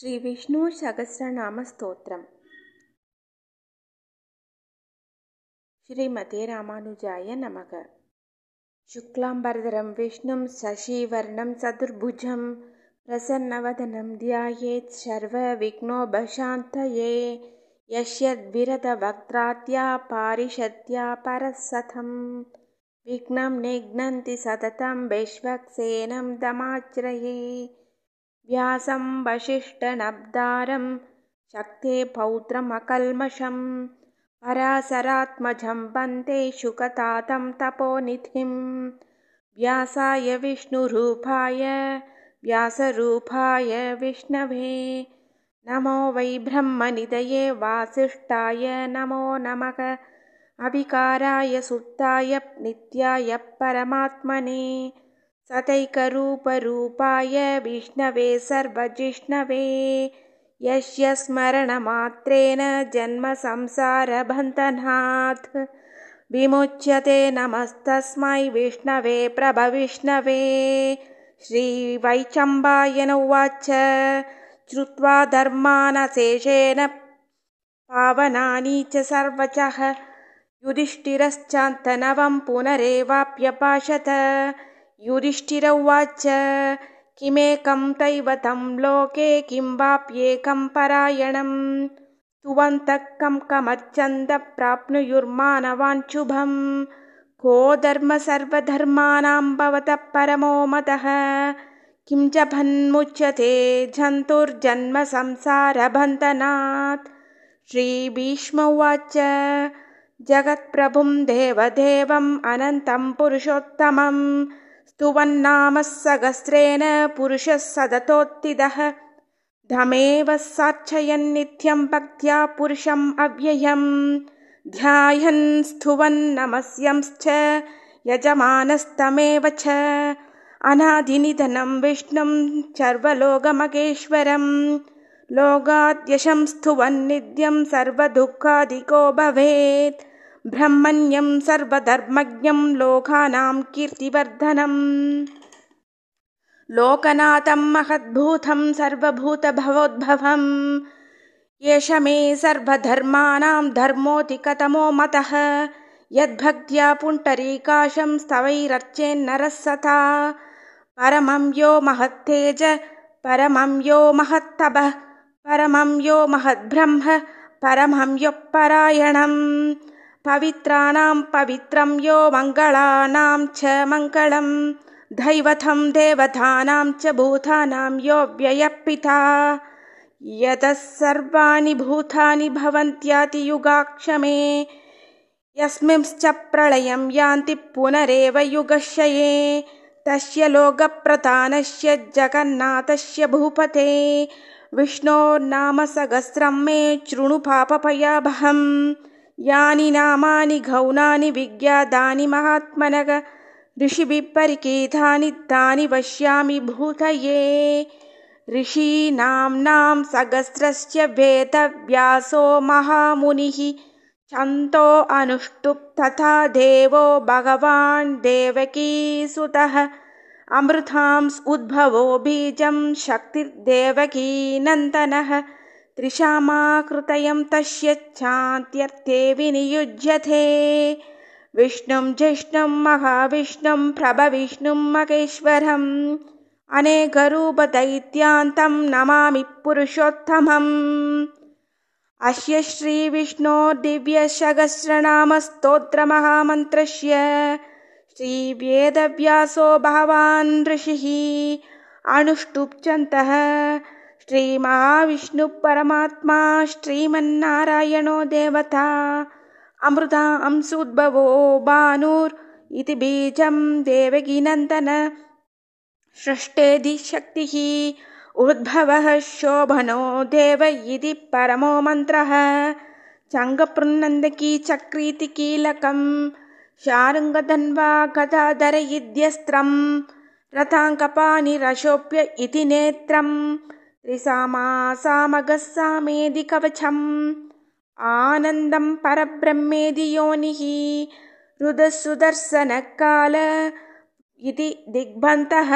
श्रीविष्णुसहस्रनामस्तोत्रम्। श्रीमते रामानुजाय नमः। शुक्लाम्बरधरं विष्णुं शशिवर्णं चतुर्भुजं प्रसन्नवदनं ध्यायेत् सर्वविघ्नोपशान्तये। यस्यद्विरतवक्त्रात्या पारिषद्या परसथं विघ्नं निघ्नन्ति सततं विश्वक्सेनं दमाश्रये व्यासं वसिष्ठनब्दारं शक्ते पौत्रमकल्मषं पराशरात्मजं वन्दे शुकतातं तपोनिधिं व्यासाय विष्णुरूपाय व्यासरूपाय विष्णवे। नमो वै ब्रह्मनिधये वासिष्ठाय नमो नमः। अविकाराय सुताय नित्याय परमात्मने सतैकरूपरूपाय विष्णवे सर्वजिष्णवे। यस्य स्मरणमात्रेण जन्मसंसारबन्धनात् विमुच्यते नमस्तस्मै विष्णवे प्रभविष्णवे श्रीवैचम्बायन उवाच। श्रुत्वा धर्मानशेषेण पावनानि च सर्वचः युधिष्ठिरश्चान्तनवं पुनरेवाप्यपाशत युधिष्ठिर उवाच किमेकं दैवतं लोके किं वाप्येकं परायणं स्तुवन्तः कं कमर्चन्दः प्राप्नुयुर्मानवाञ्शुभं को धर्म सर्वधर्माणां भवतः परमो मतः? किं च भन्मुच्यते जन्तुर्जन्मसंसारबन्धनात् श्रीभीष्म उवाच जगत्प्रभुं देवदेवम् अनन्तं पुरुषोत्तमम् स्तुवन्नामः सहस्रेण पुरुषः सदतोत्थितः धमेव साक्षयन्नित्यं भक्त्या पुरुषम् अव्ययम्। ध्यायन् स्तुवन्नमस्यंश्च यजमानस्तमेव च। अनादिनिधनं विष्णुं सर्वलोकमहेश्वरं लोगाद्यशं स्तुवन्नित्यं सर्वदुःखादिको भवेत् ब्रह्मण्यं सर्वधर्मज्ञं लोकानां कीर्तिवर्धनम्। लोकनाथं महद्भूतं सर्वभूतभवोद्भवम्। एष मे सर्वधर्माणां धर्मोऽधिकतमो मतः। यद्भक्त्या पुण्डरीकाशं स्तवैरर्चेन्नरः सता परमं यो महत्तेज परमं यो महत्तपः परमं यो महद्ब्रह्म परमं यः परायणम् पवित्राणां पवित्रं यो मङ्गलानां च मङ्गलं दैवतं देवतानां च भूतानां यो व्ययपिता। यतः सर्वाणि भूतानि भवन्त्यातियुगाक्षमे यस्मिंश्च प्रलयं यान्ति पुनरेव युगशये तस्य लोकप्रधानस्य जगन्नाथस्य भूपते। विष्णोर्नामसहस्रं मे शृणु पापभयाभहम् यानि नामानि गौणानि विज्ञातानि महात्मनः ऋषिभिः परिकेतानि तानि पश्यामि भूतये। ऋषीनाम्नां सहस्रस्य वेदव्यासो महामुनिः छन्दो अनुष्टुप् तथा देवो भगवान् देवकीसुतः अमृतांस् उद्भवो बीजं शक्तिर्देवकीनन्दनः त्रिशामाकृतयं तस्य चान्त्यर्थे विनियुज्यते विष्णुं जिष्णुं महाविष्णुं प्रभविष्णुं महेश्वरम्। अनेकरूपदैत्यान्तं नमामि पुरुषोत्तमम्। अस्य श्रीविष्णोर्दिव्यसहस्रनामस्तोत्रमहामन्त्रस्य श्रीवेदव्यासो भगवान् ऋषिः। अनुष्टुप्चन्तः श्रीमहाविष्णुपरमात्मा श्रीमन्नारायणो देवता। अमृता अंसुद्भवो भानुर् इति बीजं देवकीनन्दन। सृष्टेधिशक्तिः उद्भवः शोभनो देव इति परमो मन्त्रः। चङ्गपृन्नन्दकी चक्रीति कीलकं शार्ङ्गधन्वा गदाधर इत्यस्त्रं रथाङ्कपाणिरशोप्य इति नेत्रम् त्रिसामासामगस्सामेदि कवचम्। आनन्दं परब्रह्मेदि योनिः। रुदसुदर्शनकाल इति दिग्भन्तः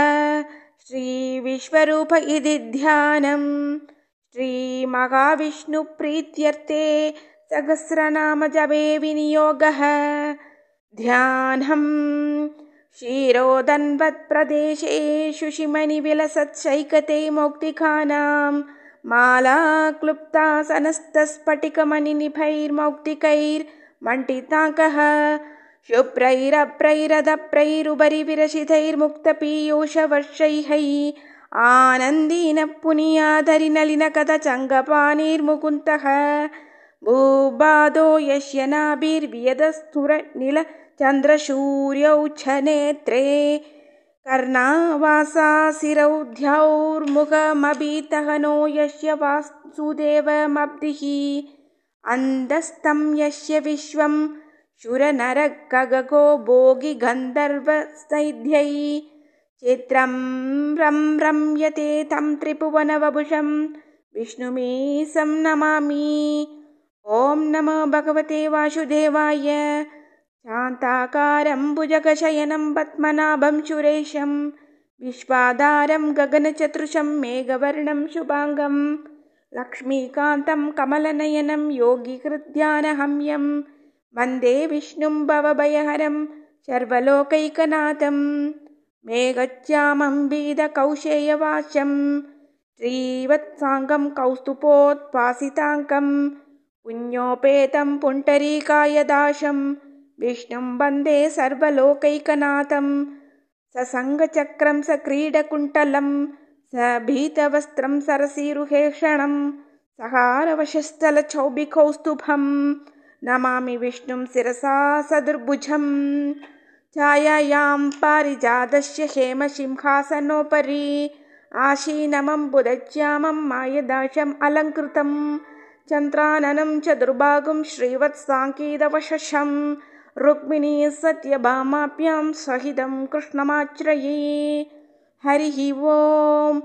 श्रीविश्वरूप इति ध्यानम्। श्रीमहाविष्णुप्रीत्यर्थे सहस्रनामजपे विनियोगः। ध्यानम् क्षीरोदन्वत्प्रदेशेषु शिमनिविलसत्सैकते मौक्तिकानां माला क्लुप्तासनस्तस्फटिकमणिनिभैर्मौक्तिकैर्मण्डिताङ्कः शुभ्रैरभ्रैरधप्रैरुपरि विरचितैर्मुक्तपीयूषवर्षैः आनन्दीन पुनीयाधरिनलिनकथचङ्गपाणिर्मुकुन्तः भूबाधो यस्य नाभिर्वियदस्थुरनिलचन्द्रसूर्यौ छ नेत्रे कर्णावासासिरौध्यौर्मुखमभितः नो यस्य वासुदेवमब्धिः। अन्दस्तं यस्य विश्वं शुरनरगगो भोगिगन्धर्वसैध्यै चित्रं रं रम्यते तं त्रिभुवनवभुषं। विष्णुमीशं नमामि। ॐ नमो भगवते वासुदेवाय शान्ताकारं भुजगशयनं पद्मनाभं सुरेशं विश्वाधारं गगनचतुर्षं मेघवर्णं शुभाङ्गं लक्ष्मीकान्तं कमलनयनं योगिकृध्यानहम्यं वन्दे विष्णुं भवभयहरं सर्वलोकैकनाथं मेघच्यामं बीदकौशेयवाचं श्रीवत्साङ्गं कौस्तुपोत्पासिताङ्कं पुण्योपेतं पुण्डरीकायदाशं विष्णुं वन्दे सर्वलोकैकनाथं ससङ्गचक्रं सक्रीडकुण्टलं स भीतवस्त्रं सरसीरुहेषणं सहारवशस्थलचौबिकौस्तुभं नमामि विष्णुं शिरसा सदुर्भुजम्। छायायां पारिजातस्य हेमसिंहासनोपरि आशीनमम्बुदश्यामं मायदाशम् अलङ्कृतं चन्द्राननं च दुर्भागं श्रीवत्साङ्केतवशं रुक्मिणी सत्यभामाभ्यां सहितं कृष्णमाश्रये हरिः ॐ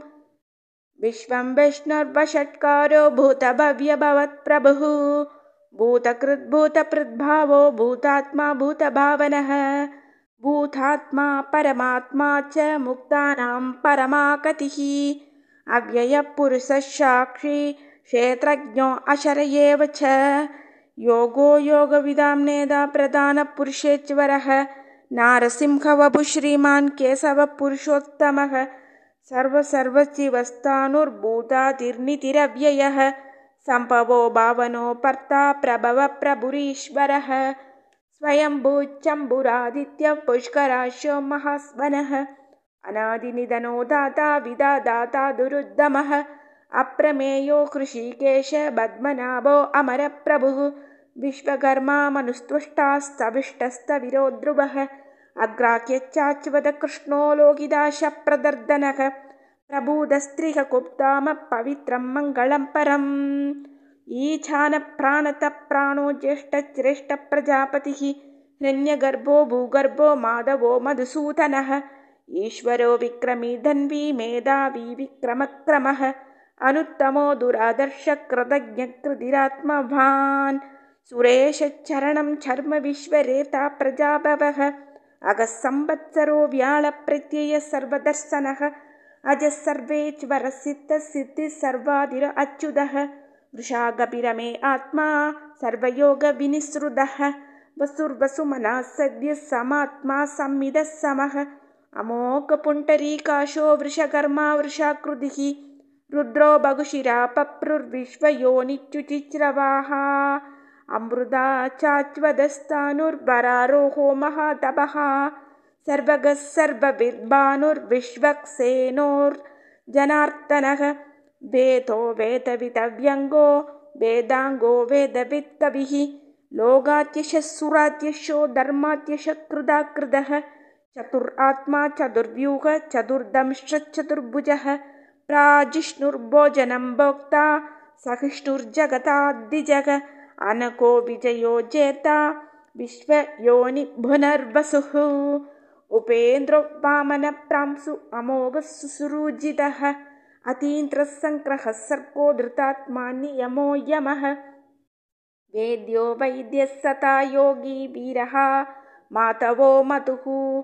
विश्वं विष्णुर्वषट्कारो भूतभव्यभवत्प्रभुः भूतकृद्भूतपृद्भावो भूतात्मा भूतभावनः भूतात्मा परमात्मा च मुक्तानां परमाकतिः अव्ययपुरुषसाक्षी क्षेत्रज्ञो अशर एव च योगो योगविदां नेदा प्रधानपुरुषेश्वरः नारसिंहवपु श्रीमान् केशवपुरुषोत्तमः। सर्वसर्वशिवस्तानुर्भूतातिर्नितिरव्ययः सम्भवो भावनो भर्ता प्रभवप्रभुरीश्वरः स्वयम्भूचम्बुरादित्यः पुष्कराशो महास्वनः। अनादिनिधनो दाता विदादाता दुरुद्दमः। अप्रमेयो कृषिकेश पद्मनाभो अमरप्रभुः विश्वकर्मा मनुस्तुष्टास्तविष्टस्तविरो ध्रुवः अग्राह्यच्चाच्युतकृष्णो लोकिदाशप्रदर्दनः प्रभूदस्त्रिह कुप्ताम पवित्रं मङ्गलं परम्। ईशानप्राणतप्राणो ज्येष्ठश्रेष्ठप्रजापतिः हिरण्यगर्भो भूगर्भो माधवो मधुसूदनः। ईश्वरो विक्रमी धन्वी मेधावी विक्रमक्रमः। अनुत्तमो दुरादर्शकृतज्ञकृतिरात्मवान् सुरेशचरणं चर्म विश्वरेता प्रजाभवः। अगः संवत्सरो व्याळप्रत्ययः सर्वदर्शनः। अजः सर्वेश्वरसिद्धसिद्धिः सर्वादिर अच्युतः। वृषागपिरमे आत्मा सर्वयोगविनिसृतः। वसुर्वसुमनः सद्यः समात्मा संविदः समः। अमोघपुण्डरीकाशो वृषकर्मा वृषाकृतिः। रुद्रो बहुशिरा पप्रुर्विश्वयोनिच्युचिच्रवाः अमृता चाच्वदस्तानुर्वरारोहो महातपः। सर्वगः सर्वविद्वानुर्विश्वक्सेनोर्जनार्दनः वेदो वेदवितव्यङ्गो वेदाङ्गो वेदवित्कविः लोगात्यशः धर्मात्यशकृदाकृदः। चतुरात्मा चतुर्व्यूह चतुर्दंश्चतुर्भुजः। प्राजिष्णुर्भोजनं भोक्ता सहिष्णुर्जगताद्दिजग अनको विजयो जेता विश्वयोनिभुनर्वसुः उपेन्द्रो वामनप्रांसु अमोघः सुसुरुजितः अतीन्द्रः सङ्ग्रहः सर्पो धृतात्मा नियमो यमः। वेद्यो वैद्यः सता योगी वीरः मातवो मतुः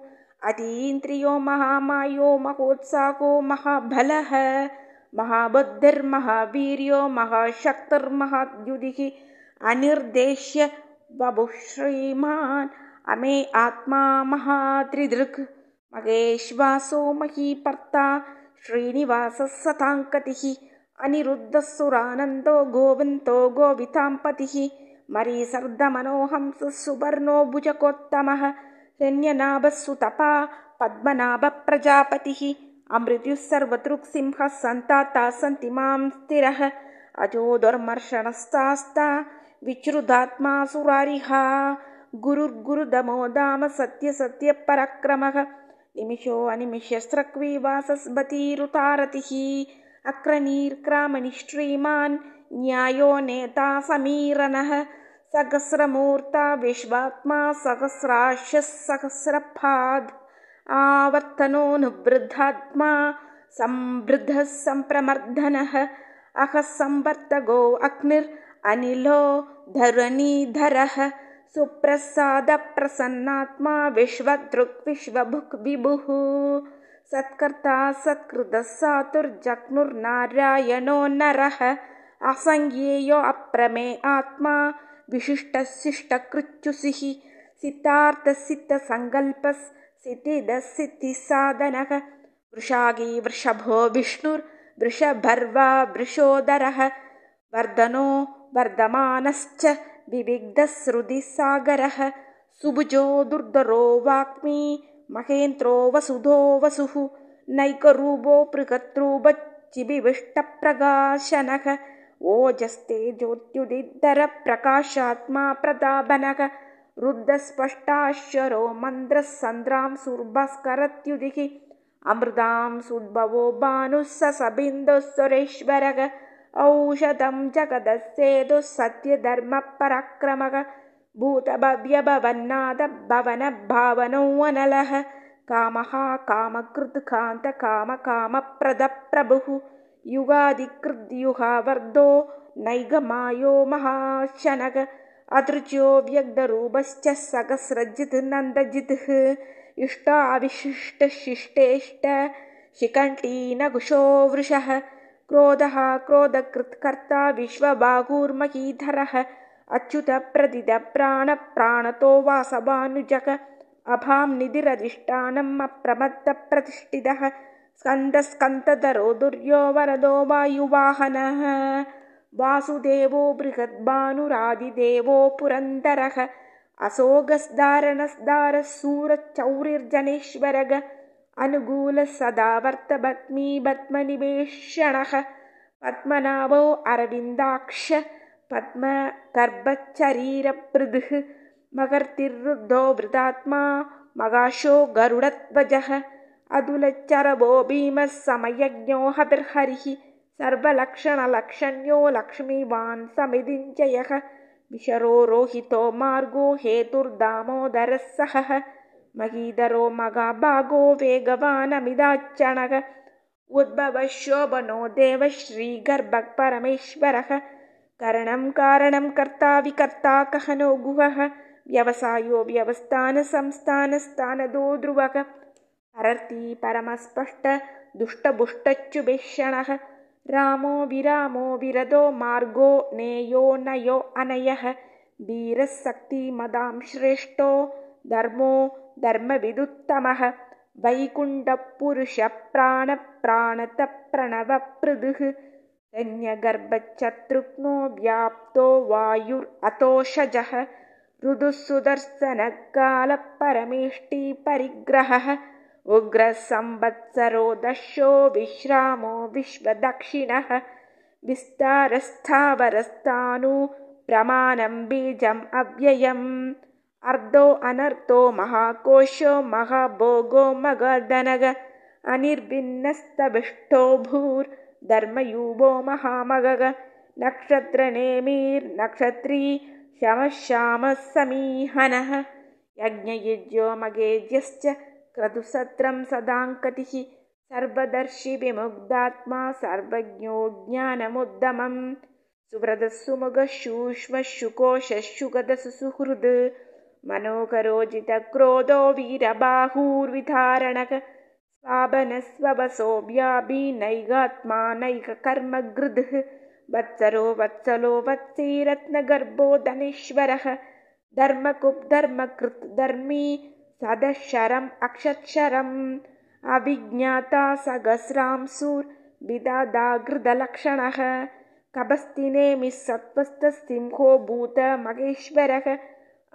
अतीन्द्रियो महामायो महोत्साहो महाबलः। महाबुद्धिर्महावीर्यो महाशक्तिर्महाद्युदिः अनिर्देश्य बभुश्रीमान् अमे आत्मा महात्रिदृक् महेश्वासो महीपर्ता श्रीनिवासः सताङ्कतिः। अनिरुद्धसुरानन्दो गोविन्तो गोविताम्पतिः। मरीसर्दमनोहंसः सुवर्णो भुजकोत्तमः। हिरण्यनाभसुतपा पद्मनाभप्रजापतिः अमृत्युः सर्वतृक्सिंहः सन्ताता सन्ति मां स्थिरः। अजो दुर्मर्शनस्तास्ता विच्रुदात्मा सुरारिहा गुरुर्गुरुदमो दाम सत्यसत्यपराक्रमः निमिषो अनिमिषस्रक्विवासस्बतीरुतारतिः अक्रनीर्क्रामणि न्यायो नेता समीरनः। सहस्रमूर्ता विश्वात्मा सहस्राशः सहस्रफाद्। आवर्तनोऽनुवृद्धात्मा संवृद्धः सम्प्रमर्दनः अहः संवर्तगो अग्निर् अनिलो धरणीधरः सुप्रसादप्रसन्नात्मा विश्वदृक् विश्वभुक् विभुः। सत्कर्ता सत्कृतः सातुर्जग्नुर्नारायणो नरः। असङ्ख्येयो अप्रमे आत्मा विशिष्टशिष्टकृत्युसिः। सितार्थसिद्धसङ्कल्पस्सिद्धिदसिद्धिसाधनः वृषागी वृषभो विष्णुर्वृषभर्वा वृषोदरः। वर्धनो वर्धमानश्च विविग्धश्रुतिसागरः। सुभुजो दुर्धरो वाक्मी महेन्द्रो वसुधो वसुः। नैकरूपो पृगत्रूपचिबिविष्टप्रकाशनः ओजस्ते ज्योत्युदिद्धरप्रकाशात्मा प्रतापनः। रुद्धस्पष्टाश्चरो मन्द्रः सन्द्रां सुर्भस्करत्युदिः अमृतां सुद्भवो भानुः स सुरेश्वरः औषधं जगदस्येतुः सत्यधर्मपराक्रमः भूतभव्यभवन्नादभवनभावनोऽनलः कामः कामकृत्कान्तकामकामप्रदप्रभुः युगादिकृद्युहावर्धो नैगमायो महाशनग अदृज्यो व्यग्धरूपश्च सहस्रजित् नन्दजितः इष्टाविशिष्टशिष्टेष्ट शिकण्ठीनकुशो वृषः क्रोधः क्रोधकृत्कर्ता विश्वबाहुर्महीधरः अच्युतप्रदिदप्राणप्राणतो वासवानुजग अभां निधिरधिष्ठानम् अप्रमत्तप्रतिष्ठितः स्कन्दस्कन्दधरो दुर्यो वरदो वायुवाहनः वासुदेवो बृहद्भानुरादिदेवो पुरन्दरः असोगस्दारणस्दारः सूरचौरिर्जनेश्वरग अनुगूलः सदा वर्तभत्मीभत्मनिवेषणः पद्मनाभो अरविन्दाक्ष पद्मगर्भचरीरपृदुः मकर्तिरुद्धो वृतात्मा मगाशो गरुडध्वजः अतुलच्चरभो भीमः समयज्ञो हतिर्हरिः सर्वलक्षणलक्षण्यो लक्ष्मीवान् समिदिञ्जयः विशरो रोहितो मार्गो हेतुर्दामोदरः सहः महीधरो मगाभागो वेगवानमिदाच्चणः उद्भवः शोभनो देवः श्रीगर्भः परमेश्वरः करणं कारणं कर्ता विकर्ता कहनो गुहः। व्यवसायो व्यवस्थानसंस्थानस्थानदो ध्रुवः। हरति परमस्पष्ट दुष्टबुष्टच्युभीषणः। रामो विरामो विरदो मार्गो नेयो नयो अनयः। वीरशक्तिमदां श्रेष्ठो धर्मो धर्मविदुत्तमः। वैकुण्ठपुरुषप्राणप्राणतप्रणवपृदुः धन्यगर्भचतृघ्नो व्याप्तो वायुरतोषजः। ऋदुःसुदर्शनकालपरमेष्टिपरिग्रहः उग्रसंवत्सरो दशो विश्रामो विश्वदक्षिणः। विस्तारस्थावरस्तानु प्रमाणं बीजम् अव्ययम् अर्धो अनर्थो महाकोशो महाभोगो भूर् धर्मयूपो महामगग। नक्षत्रनेमीर्नक्षत्री शमः समीहनः यज्ञयुज्यो मगेज्यश्च क्रतुसत्रं सदाङ्कतिः सर्वदर्शिविमुग्धात्मा सर्वज्ञो ज्ञानमुद्दमम्। सुहृद मनोकरोजितक्रोधो वीरबाहूर्विधारणः स्वाबनस्वसो व्याभिनैगात्मा नैककर्म गृधः वत्सरो वत्सलो वत्सीरत्नगर्भो धनेश्वरः धर्मकुप्धर्मकृत् धर्मी सदशरम् अक्षक्षरम् अभिज्ञाता सगस्रांसुर्विदादाघृदलक्षणः कबस्तिनेमिः सत्त्वस्तसिंहो भूत महेश्वरः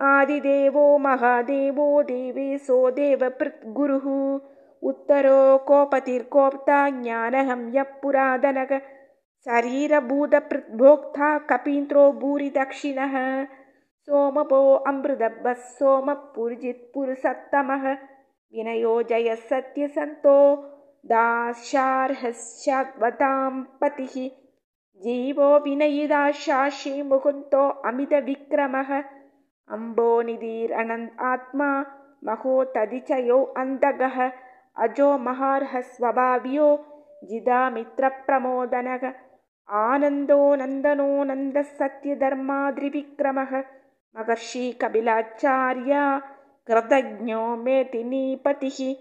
आदिदेवो महादेवो देवेशो देवपृद्गुरुः उत्तरो कोपतिर्कोप्ता ज्ञानहं यः पुरादनः शरीरभूतपृद्भोक्ता कपीन्द्रो भूरिदक्षिणः सोमपो अमृदब्बः सोमपुर्जित्पुरुसत्तमः विनयो जयः सत्यसन्तो दाशार्हस्याद्वतां पतिः। जीवो मुकुन्तो अमितविक्रमः अम्बोनिधिरनन् आत्मा महो तदिचयो अन्तगः। अजो महार्हस्वभाव्यो जिदामित्रप्रमोदनः। आनन्दो नन्दनो नन्दः सत्यधर्माद्रिविक्रमः महर्षि कपिलाचार्य कृतज्ञो मेतिनीपतिः।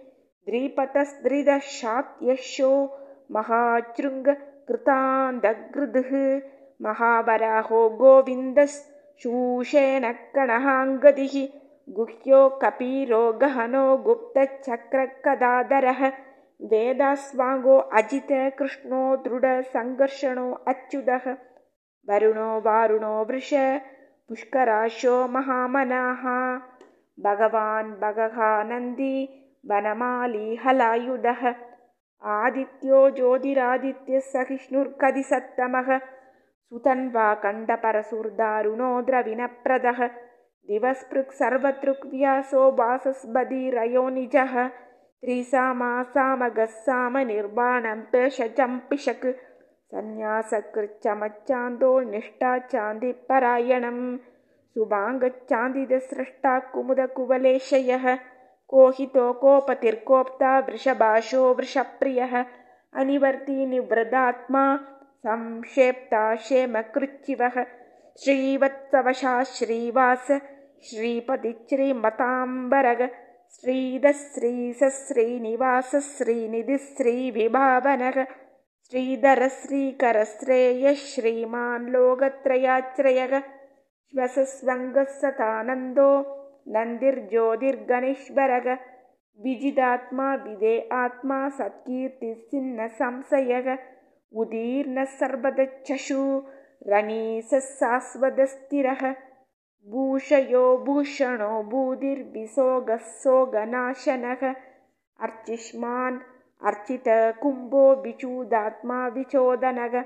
द्रिपतस्त्रिदशात्यशो महाचृङ्गकृतान्दगृदः महावराहो गोविन्दशूषेण कणहाङ्गदिः गुह्यो कपीरो गहनो गुप्तचक्रकदादरः। वेदास्वाङ्गो अजित कृष्णो दृढसङ्घर्षणो अच्युतः। वरुणो वारुणो वृष पुष्कराशो महामनाः। भगवान् भगहानन्दी वनमाली हलायुधः। आदित्यो ज्योतिरादित्यः सहिष्णुर्कदिसत्तमः सुतन्वा कण्डपरसुर्दारुणो द्रविणप्रदः। दिवस्पृक् सर्वतृक्व्यासो वासस्बधिरयो निजः। त्रिसामासामगः सामनिर्वाणं पेशचम्पिषक् सन्न्यासकृच्चमच्चान्दो निष्ठा चान्दिपरायणं सुभाङ्गच्चान्दिदस्रष्टा कुमुदकुवलेशयः। कोहितो कोपतिर्कोप्ता वृषभाषो वृषप्रियः। अनिवर्ति निवृदात्मा संक्षेप्ता क्षेमकृच्चिवः श्रीवत्सवशा श्रीवास श्रीपतिश्रीमताम्बरग श्रीधश्रीसश्रीनिवासश्रीनिधिश्रीविभावनः श्रीधरश्रीकरश्रेयः श्रीमान् लोकत्रयाश्रयः श्वसस्वङ्गः सतानन्दो नन्दिर्ज्योतिर्गणेश्वरः विजिदात्मा विदे आत्मा सत्कीर्तिसिन्नसंशयः उदीर्णः सर्वदच्छशु रणीसशाश्वतस्थिरः भूषयो भूषणो भूतिर्विसोगः सोगनाशनः। अर्चिष्मान् अर्चितकुम्भो विचूदात्मा विचोदनः।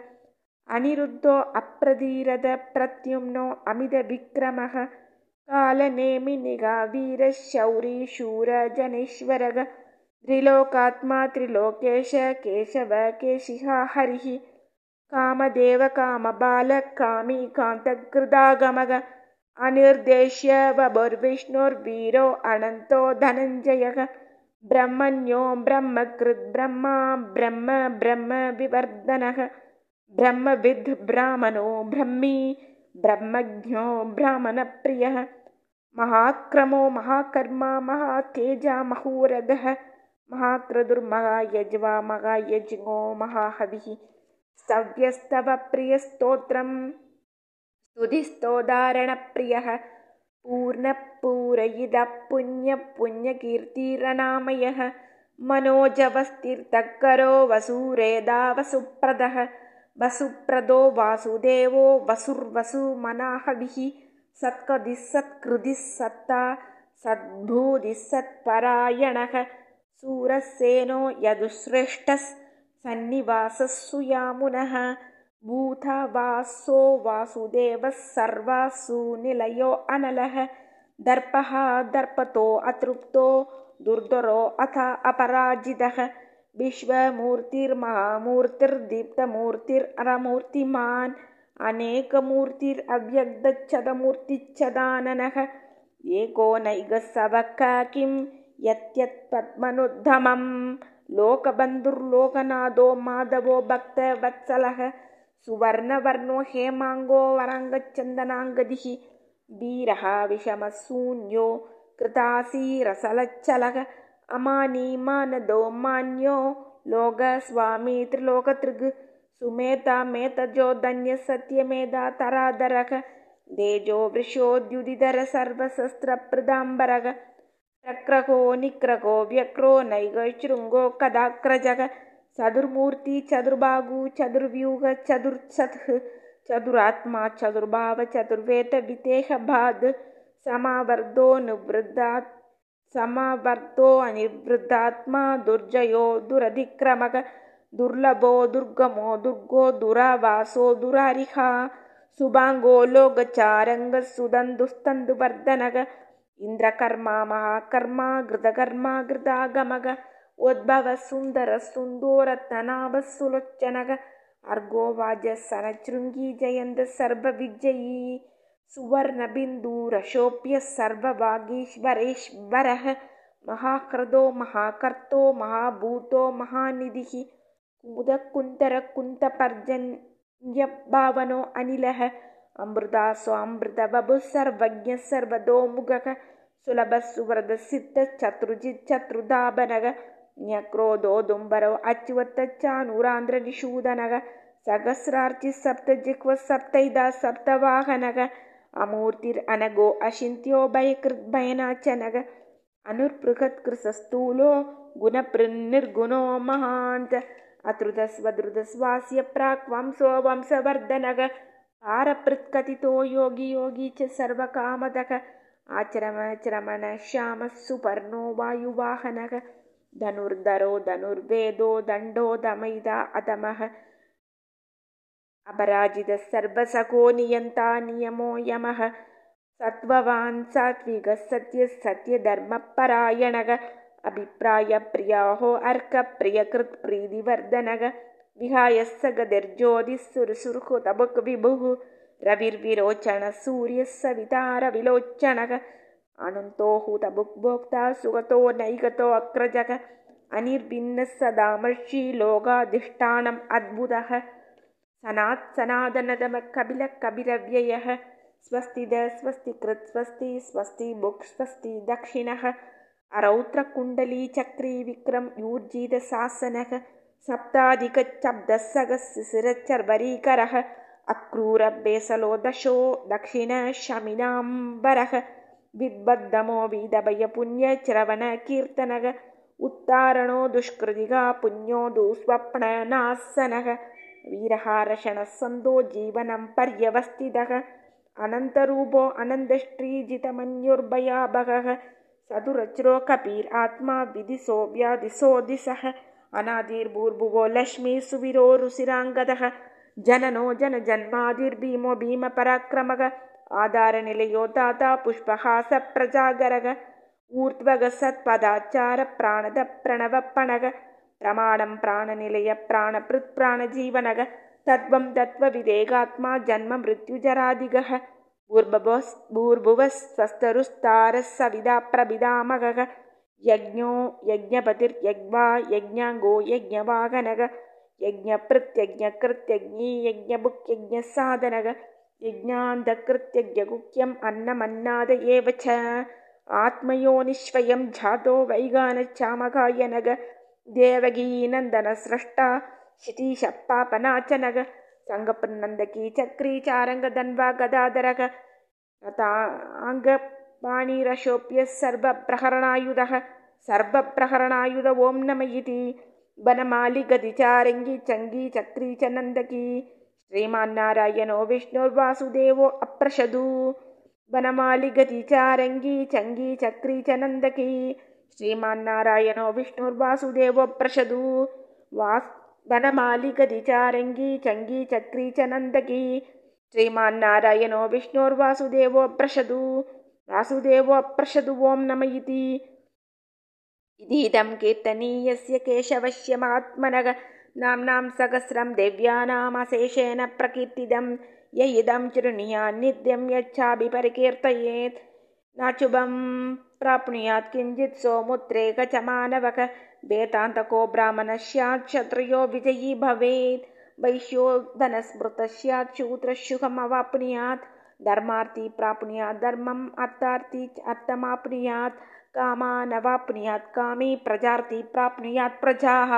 अनिरुद्धो अप्रदीरदप्रत्युम्नो अमितविक्रमः कालनेमिनिगावीरशौरीशूरजनेश्वरः त्रिलोकात्मा त्रिलोकेश केशव केशिहा हरिः कामदेव कामबालकामी कान्तकृदागमग अनिर्देश्य वबुर्विष्णुर्वीरो अनन्तो धनञ्जयः ब्रह्मण्यो ब्रह्मकृद्ब्रह्मा ब्रह्म ब्रह्म विवर्धनः ब्रह्मविद् ब्राह्मणो ब्रह्मी ब्रह्मज्ञो ब्राह्मणप्रियः महाक्रमो महाकर्मा महातेजा महोरगः महाक्रदुर्महायज्वा महायज्ञो महाहविः स्तव्यस्तव प्रियस्तोत्रम्। स्तुतिस्तोदारणप्रियः पूर्णपूरयिदः पुण्यपुण्यकीर्तिरनामयः मनोजवस्तीर्थकरो वसुरेदा वसुप्रदः वासुदेवो वसुर्वसुमनाहविः सद्भूदिः सत्परायणः सूरसेनो यदुश्रेष्ठः सन्निवासः सुयामुनः भूता वासो वासुदेवः सर्वासु निलयो अनलः दर्पः दर्पतो अतृप्तो दुर्धरो अथ अपराजितः विश्वमूर्तिर्महामूर्तिर्दीप्तमूर्तिरमूर्तिमान् अनेकमूर्तिरव्यग्दच्छदमूर्तिच्छदाननः एको नैगः सवका किं यत्यत्पद्मनुद्धमं लोकबन्धुर्लोकनादो माधवो भक्तवत्सलः सुवर्णवर्णो हेमाङ्गो वराङ्गच्चन्दनाङ्गदिः वीरः विषमशून्यो कृतासीरसलच्चलः अमानी मानदो मान्यो लोकस्वामी त्रिलोकतृग् सुमेता मेतजो धन्य सत्यमेधा तरादरः तेजो वृषोद्युदिधर सर्वशस्त्रप्रदाम्बरः चक्रको निक्रको व्यक्रो नैगशृङ्गो कदाक्रजः चतुर्मूर्ति चतुर्बाहु चतुर्व्यूह चतुर्सत्ः चतुरात्मा चतुर्भाव चतुर्वेदवितेहभाद् समावर्तोऽनुवृद्धात् समावर्तोऽनिवृद्धात्मा दुर्जयो दुरधिक्रमः दुर्लभो दुर्गमो दुर्गो दुरावासो दुरारिहा सुभाङ्गो लोकचारङ्गः सुदन्तुस्तन्तुवर्धनः इन्द्रकर्मा महाकर्मा घृतकर्मा घृतागमग उद्भव सुन्दर सुन्दोरत्ननाभ सुलोचनग अर्गोवाज सनशृङ्गी जयन्त सर्वविजयी सुवर्णबिन्दुरशोप्य सर्ववागीश्वरेश्वरः महाक्रदो महाकर्तो महाभूतो महानिधिः कुमुदकुन्तरकुन्तपर्जन्यभावनो अनिलः अमृतासोऽमृतबभुः सर्वज्ञः सर्वतोमुखः सुलभः सुव्रतसिद्धश्चतुर्जिच्चतुर्धाबनः न्यक्रोधोदुम्बरो अच्युतच्चानूरान्ध्रनिषूदनः सहस्रार्चिः सप्तजिह्वः सप्तैदा सप्तवाहनः अमूर्तिरनगो अचिन्त्यो भयकृद्भयनाचनः अनुर्पृहत्कृशस्थूलो गुणपृन्निर्गुणो महान्त अतृतस्वधृतस्वास्य प्राक् वंशो वंशवर्धनः पारपृत्कथितो योगी योगी च सर्वकामदः आचरमचरमण श्यामः सुपर्णो वायुवाहनः धनुर्धरो धनुर्वेदो दण्डो दमयिता अधमः अपराजितः सर्वसखो नियन्ता नियमो यमः सत्त्ववान् सात्विकः सत्यः सत्यधर्मपरायणः अभिप्रायप्रियाहो अर्कप्रियकृत्प्रीतिवर्धनः विहाय स गतिर्ज्योतिः सुरसुर्हुतबुक् विभुः रविर्विरोचनः सूर्यः सवितारविलोचनः अनन्तो हुतबुग्भोक्ता सुगतो नैगतो अग्रजः अनिर्भिन्नः सदामर्षि लोकाधिष्ठानम् अद्भुतः। सनात् सनातनतमः कपिलः कपिलव्ययः। स्वस्तिद स्वस्तिकृत् स्वस्ति स्वस्ति बुक् स्वस्ति दक्षिणः। अरौत्रकुण्डलीचक्री विक्रम यूर्जितशासनः सप्ताधिकशब्दः अक्रूरबेसलो दशो दक्षिणशमिनाम्बरः विद्बद्धमो वीदभयपुण्यचरवणकीर्तनः उत्तारणो दुष्कृतिगा पुण्यो दुःस्वप्ननासनः वीरहारषणः सन्दो जीवनं पर्यवस्थितः अनन्तरूपो अनन्तश्रीजितमन्युर्भयाभगः सदुरज्रो कपीर् आत्मा ಜನನೋ ಜನ ಜನ್ಮಾದಿರ್ಭೀಮೋ ಭೀಮ ಪರಾಕ್ರಮಗ ಆಧಾರ ನಿಲಯೋ ತಾತ ಪುಷ್ಪಹಾಸ ಪ್ರಜಾಗರಗ ಊರ್ಧ್ವಗ ಸತ್ಪದಾಚಾರ ಪ್ರಾಣದ ಪ್ರಣವ ಪಣಗ ಪ್ರಮಾಣಂ ಪ್ರಾಣನಿಲಯ ಪ್ರಾಣ ಪೃತ್ ಪ್ರಾಣ ಜೀವನಗ ತತ್ವಂ ತತ್ವ ವಿದೇಗಾತ್ಮ ಜನ್ಮ ಮೃತ್ಯುಜರಾದಿಗ ಭೂರ್ಭವಸ್ ಭೂರ್ಭುವಸ್ ಸ್ವಸ್ಥರುಸ್ತಾರಸ್ ಸವಿದಾ ಪ್ರಭಿದಾಮಗ ಯಜ್ಞೋ ಯಜ್ಞಪತಿರ್ಯಜ್ವಾ ಯಜ್ಞಾಂಗೋ ಯಜ್ಞವಾಗನಗ ಯಜ್ಞ ಪ್ರತ್ಯಜ್ಞ ಕೃತ್ಯಜ್ಞಿ ಯಜ್ಞ ಬುಕ್ ಯಜ್ಞ ಸಾಧನಗ ಯಜ್ಞಾಂಧ ಕೃತ್ಯಜ್ಞ ಗುಖ್ಯಂ ಅನ್ನಮನ್ನಾದ ಏವಚ ಆತ್ಮಯೋನಿಶ್ವಯಂ ಜಾತೋ ವೈಗಾನ ಚಾಮಗಾಯನಗ ದೇವಗೀನಂದನ ಸೃಷ್ಟ ಶಿತೀಶ ಪಾಪನಾಚನಗ ಸಂಗಪನ್ನಂದಕಿ ಚಕ್ರಿ ಚಾರಂಗ ದನ್ವಾ ಗದಾದರಗ ನತಾಂಗ ಪಾಣಿರಶೋಪ್ಯ ಸರ್ವಪ್ರಹರಣಾಯುಧ ಸರ್ವಪ್ರಹರಣಾಯುಧ ಓಂ ನಮಯಿತಿ नम इति वनमालिगतिचारङ्गी चङ्गी चक्री च नन्दकी श्रीमान्नारायणो विष्णुर्वासुदेवो अप्रशदु वनमालिगतिचारङ्गी चङ्गी चक्री च नन्दकी श्रीमान्नारायणो विष्णुर्वासुदेवोऽप्रशदु वास् वनमालिगतिचारङ्गी चङ्गी चक्री च नन्दकी श्रीमान्नारायणो विष्णोर्वासुदेवोऽप्रशदु वासुदेवोऽप्रशदु ॐ नम इति इदीदं कीर्तनीयस्य केशवस्य महात्मनः नाम्नां सहस्रं देव्यानामशेषेण प्रकीर्तितं य इदं नित्यं यच्छाभिपरिकीर्तयेत्। नाचुभं प्राप्नुयात् किञ्चित् सोमुत्रे गचमानवक वेदान्तको ब्राह्मणः स्यात् क्षत्रियो विजयी भवेत्। वैश्यो धनस्मृतः स्यात् शूद्रशुखमवाप्नुयात् धर्मार्थी प्राप्नुयात् धर्मम् अर्थार्थी अर्थमाप्नुयात् कामानवाप्नुयात् कामे प्रजार्ति प्राप्नुयात् प्रजाः।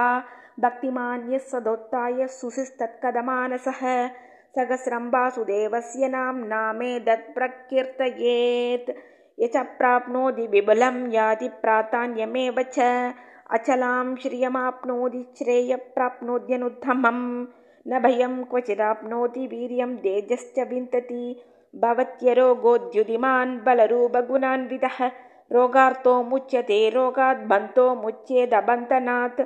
भक्तिमान् यः सदोत्थाय सुशिस्तत्कदमानसः सहस्रं वासुदेवस्य नाम्नामेदत्प्रकीर्तयेत् य च प्राप्नोति विबलं याति प्रातान्यमेव च। अचलां श्रियमाप्नोति श्रेयप्राप्नोत्यनुत्तमम् न भयं क्वचिदाप्नोति वीर्यं तेजश्च विन्तति भवत्यरोगोद्युतिमान् बलरूपगुणान्वितः रोगार्तो मुच्यते रोगात् बन्तो मुच्येदबन्तनात्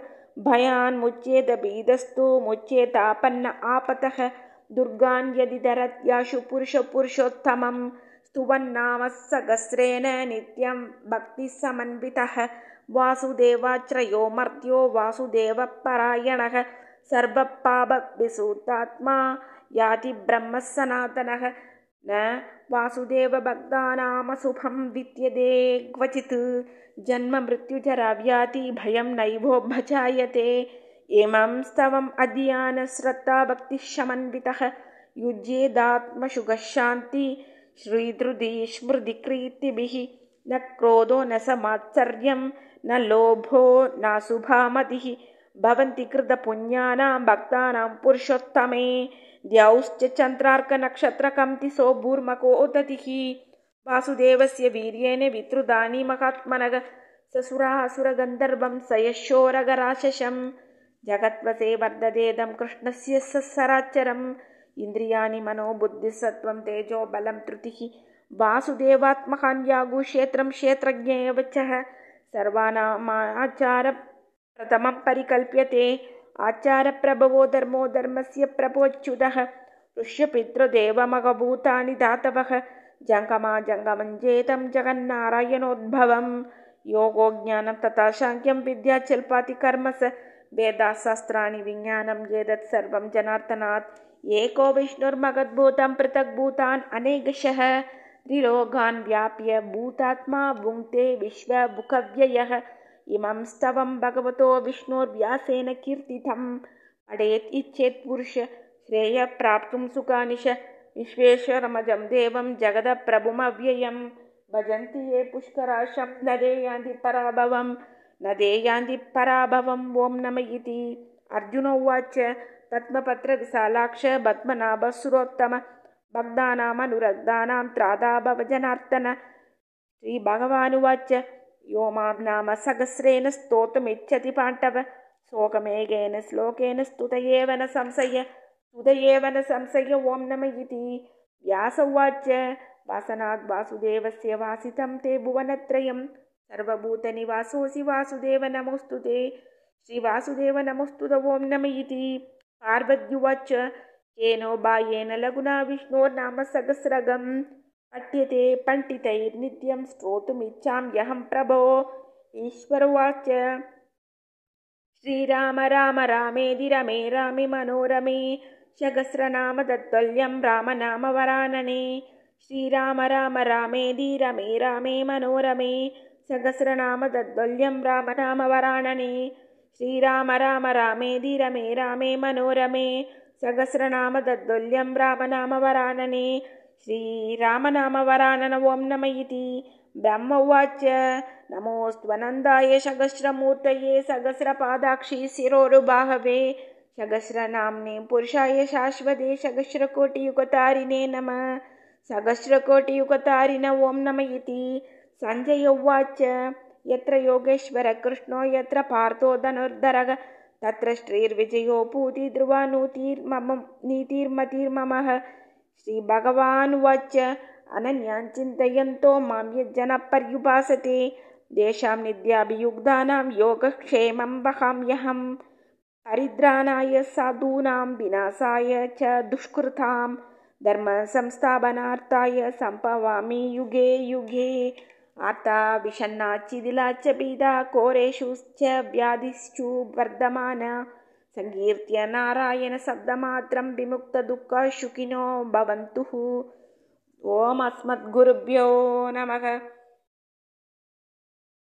भयान्मुच्येदबीदस्तु मुच्येतापन्न आपतः दुर्गान् यदि धरत्याशु पुरुषपुरुषोत्तमं स्तुवन्नाम सहस्रेण नित्यं भक्तिसमन्वितः वासुदेवाश्रयो मर्त्यो वासुदेवपरायणः सर्वपापविसूतात्मा याति ब्रह्मः सनातनः न वासुदेवभक्तानामशुभं विद्यते क्वचित् जन्ममृत्युजराव्याति भयं इमं स्तवम् अध्यानश्रद्धा भक्तिशमन्वितः युज्येदात्मशुगशान्ति श्रीधृदि स्मृतिकृतिभिः न क्रोधो न समात्सर्यं न लोभो नाशुभामतिः भवन्ति कृतपुण्यानां भक्तानां पुरुषोत्तमे। द्यौश्च चन्द्रार्कनक्षत्रकम्तिसो भूर्मकोदतिः वासुदेवस्य वीर्येण वितृदानि महात्मनः। ससुरासुरगन्धर्वं स यशोरगराशशं जगत्वसे वर्धदेदं कृष्णस्य सराचरम् इन्द्रियाणि मनोबुद्धिसत्त्वं तेजो बलं त्रुतिः वासुदेवात्मकान्यागुक्षेत्रं क्षेत्रज्ञ एव च सर्वानामाचारप्रथमं परिकल्प्यते आचारप्रभवो धर्मो धर्मस्य प्रभोच्युतः। ऋष्यपितृदेवमघभूतानि धातवः जङ्गमा जङ्गमञ्जेतं जगन्नारायणोद्भवं योगो ज्ञानं तथा शाङ्क्यं विद्याचल्पातिकर्मस वेदाशास्त्राणि विज्ञानं एतत् सर्वं जनार्दनात्। एको विष्णुर्मगद्भूतं पृथग्भूतान् अनेकशः। त्रिलोकान् व्याप्य भूतात्मा भुङ्क्ते विश्वमुखव्ययः इमं स्तवं भगवतो विष्णोर्व्यासेन कीर्तितं पठेत् इच्छेत् पुरुष श्रेयप्राप्तुं सुखानिश विश्वेश्वरमजं देवं जगदप्रभुमव्ययं भजन्ति ये पुष्कराशं न देयान्ति पराभवं न देयान्ति पराभवम् ॐ नम इति अर्जुन उवाच पद्मपत्रविशालाक्ष पद्मनाभसुरोत्तम भक्तानामनुरग्धानां त्रादा भवजनार्दन श्रीभगवानुवाच यो मां नाम सहस्रेण स्तोतुमिच्छति पाण्डव शोकमेघेन श्लोकेन स्तुत एव न संशय स्तुत एव न संशय ॐ नम इति व्यास उवाच वासनाद् वासुदेवस्य वासितं ते भुवनत्रयं सर्वभूतनिवासोऽसि वासुदेव नमोऽस्तु ते श्रीवासुदेव नमोऽस्तु ॐ नम इति पार्वत्युवाच केनो बाह्येन लघुना विष्णोर्नाम सहस्रगम् पठ्यते पण्डितैर्नित्यं श्रोतुमिच्छाम्यहं प्रभो। ईश्वरवाच श्रीराम राम रामेदि रमे रामे मनोरमे सहस्रनाम तत्तुल्यं रामनाम वरानने। श्रीराम राम रामेदि रमे रामे मनोरमे सहस्रनाम तत्तुल्यं रामनाम वरानने। श्रीराम राम रामेदि रमे रामे मनोरमे सहस्रनाम तत्तुल्यं रामनाम वरानने श्रीरामनामवरानन ॐ नम इति ब्रह्म उवाच नमोऽस्त्वनन्दाय सहस्रमूर्तये सहस्रपादाक्षी शिरोरुबाहवे सहस्रनाम्ने पुरुषाय शाश्वते सहस्रकोटियुगतारिणे नमः सहस्रकोटियुगतारिण ॐ नम इति सञ्जय उवाच यत्र योगेश्वर कृष्णो यत्र पार्थो धनुर्धरः तत्र श्रीर्विजयो पूति ध्रुवानूतिर्मम नीतिर्मतिर्ममः श्रीभगवानुवाच अनन्यान् चिन्तयन्तो मां यज्जनपर्युपासते तेषां निद्याभियुग्धानां योगक्षेमं वहाम्यहं परिद्राणाय साधूनां विनाशाय च दुष्कृतां धर्मसंस्थापनार्थाय सम्भवामि युगे युगे। आता विषन्नाचिदिला च पीडा कोरेषुश्च व्याधिश्चु वर्धमान सङ्कीर्त्य नारायणशब्दमात्रं विमुक्तदुःखशुकिनो भवन्तु। ॐ अस्मद्गुरुभ्यो नमः